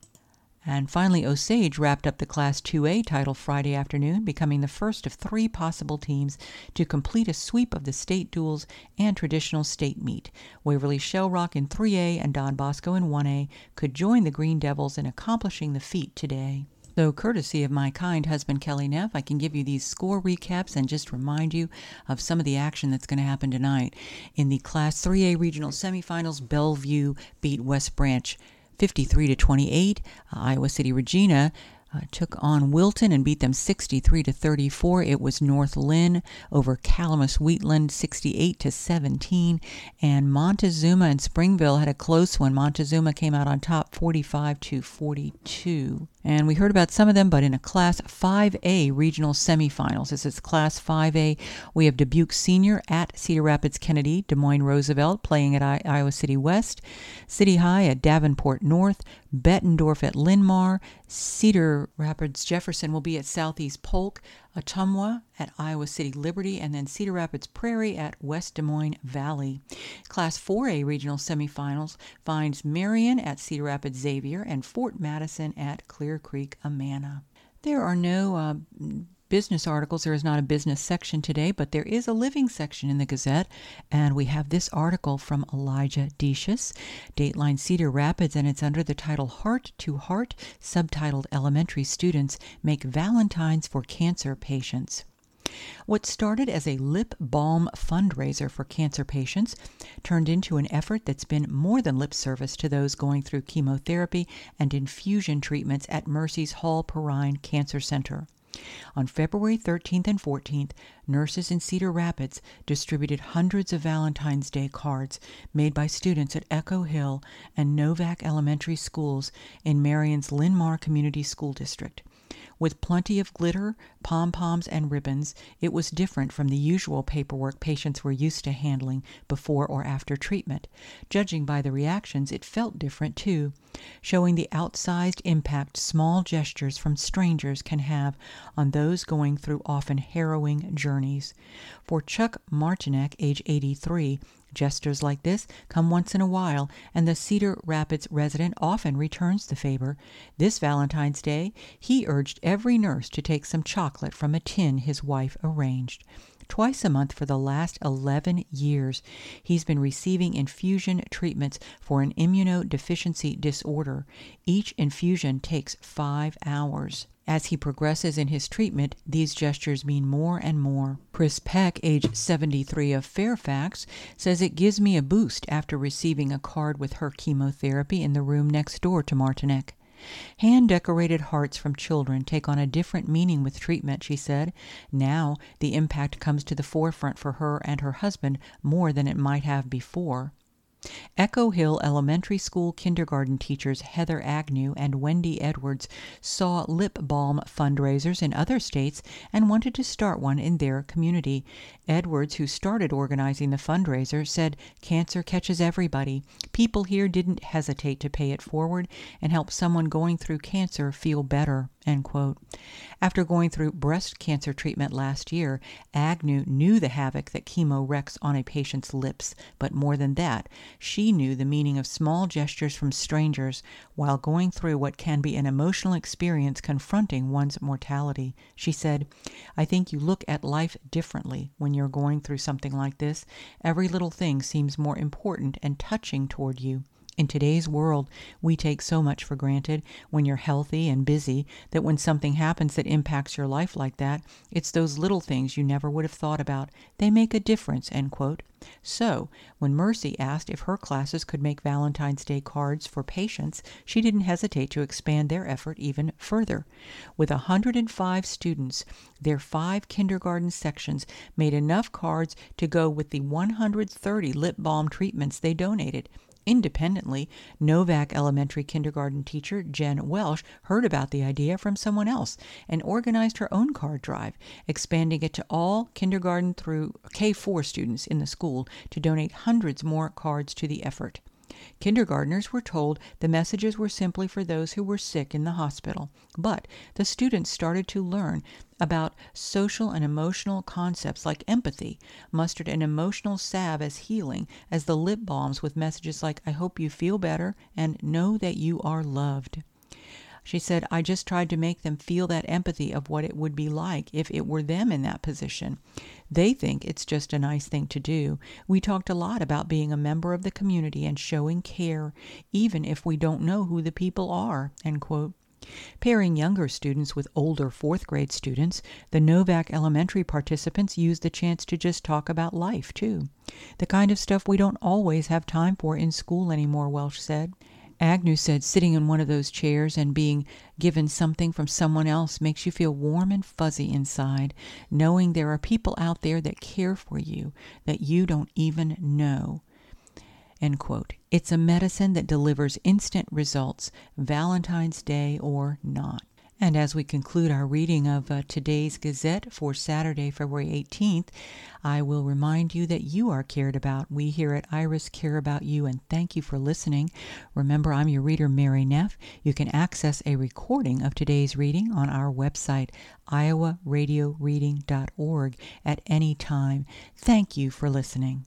[SPEAKER 1] And finally, Osage wrapped up the Class 2A title Friday afternoon, becoming the first of three possible teams to complete a sweep of the state duels and traditional state meet. Waverly Shell Rock in 3A and Don Bosco in 1A could join the Green Devils in accomplishing the feat today. So, courtesy of my kind husband Kelly Neff, I can give you these score recaps and just remind you of some of the action that's going to happen tonight. In the Class 3A regional semifinals, Bellevue beat West Branch 53 to 28. Uh, Iowa City Regina uh, took on Wilton and beat them 63 to 34. It was North Linn over Calamus Wheatland 68 to 17, and Montezuma and Springville had a close one. Montezuma came out on top 45 to 42. And we heard about some of them, but in a Class 5A regional semifinals. This is Class 5A. We have Dubuque Senior at Cedar Rapids Kennedy, Des Moines Roosevelt playing at I- Iowa City West, City High at Davenport North, Bettendorf at Linn-Mar, Cedar Rapids Jefferson will be at Southeast Polk, Ottumwa at Iowa City Liberty, and then Cedar Rapids Prairie at West Des Moines Valley. Class 4A regional semifinals finds Marion at Cedar Rapids Xavier and Fort Madison at Clear Creek Amana. There are no uh, business articles. There is not a business section today, but there is a living section in the Gazette. And we have this article from Elijah Decious, Dateline Cedar Rapids, and it's under the title Heart to Heart, subtitled Elementary Students Make Valentines for Cancer Patients. What started as a lip balm fundraiser for cancer patients turned into an effort that's been more than lip service to those going through chemotherapy and infusion treatments at Mercy's Hall Perrine Cancer Center. On February 13th and 14th, nurses in Cedar Rapids distributed hundreds of Valentine's Day cards made by students at Echo Hill and Novak Elementary Schools in Marion's Linn-Mar Community School District. With plenty of glitter, pom poms, and ribbons, it was different from the usual paperwork patients were used to handling before or after treatment. Judging by the reactions, it felt different too, showing the outsized impact small gestures from strangers can have on those going through often harrowing journeys. For Chuck Martinek, age 83, Gestures like this come once in a while, and the Cedar Rapids resident often returns the favor. This Valentine's Day he urged every nurse to take some chocolate from a tin his wife arranged. Twice a month for the last 11 years, he's been receiving infusion treatments for an immunodeficiency disorder. Each infusion takes five hours. As he progresses in his treatment, these gestures mean more and more. Chris Peck, age 73 of Fairfax, says it gives me a boost after receiving a card with her chemotherapy in the room next door to Martinek. Hand decorated hearts from children take on a different meaning with treatment, she said. Now the impact comes to the forefront for her and her husband more than it might have before. Echo Hill Elementary School kindergarten teachers Heather Agnew and Wendy Edwards saw lip balm fundraisers in other states and wanted to start one in their community. Edwards, who started organizing the fundraiser, said cancer catches everybody. People here didn't hesitate to pay it forward and help someone going through cancer feel better. After going through breast cancer treatment last year, Agnew knew the havoc that chemo wreaks on a patient's lips, but more than that, she knew the meaning of small gestures from strangers while going through what can be an emotional experience confronting one's mortality. She said, I think you look at life differently when you're going through something like this. Every little thing seems more important and touching toward you. In today's world, we take so much for granted when you're healthy and busy that when something happens that impacts your life like that, it's those little things you never would have thought about. They make a difference, end quote. So, when Mercy asked if her classes could make Valentine's Day cards for patients, she didn't hesitate to expand their effort even further. With 105 students, their five kindergarten sections made enough cards to go with the 130 lip balm treatments they donated. Independently, Novak Elementary kindergarten teacher Jen Welsh heard about the idea from someone else and organized her own card drive, expanding it to all kindergarten through K4 students in the school to donate hundreds more cards to the effort. Kindergartners were told the messages were simply for those who were sick in the hospital, but the students started to learn about social and emotional concepts like empathy, mustered an emotional salve as healing as the lip balms with messages like I hope you feel better and know that you are loved. She said, I just tried to make them feel that empathy of what it would be like if it were them in that position. They think it's just a nice thing to do. We talked a lot about being a member of the community and showing care, even if we don't know who the people are. End quote. Pairing younger students with older fourth grade students, the Novak Elementary participants used the chance to just talk about life, too. The kind of stuff we don't always have time for in school anymore, Welsh said. Agnew said sitting in one of those chairs and being given something from someone else makes you feel warm and fuzzy inside, knowing there are people out there that care for you that you don't even know. End quote. It's a medicine that delivers instant results, Valentine's Day or not. And as we conclude our reading of uh, today's Gazette for Saturday, February 18th, I will remind you that you are cared about. We here at Iris care about you, and thank you for listening. Remember, I'm your reader, Mary Neff. You can access a recording of today's reading on our website, iowaradioreading.org, at any time. Thank you for listening.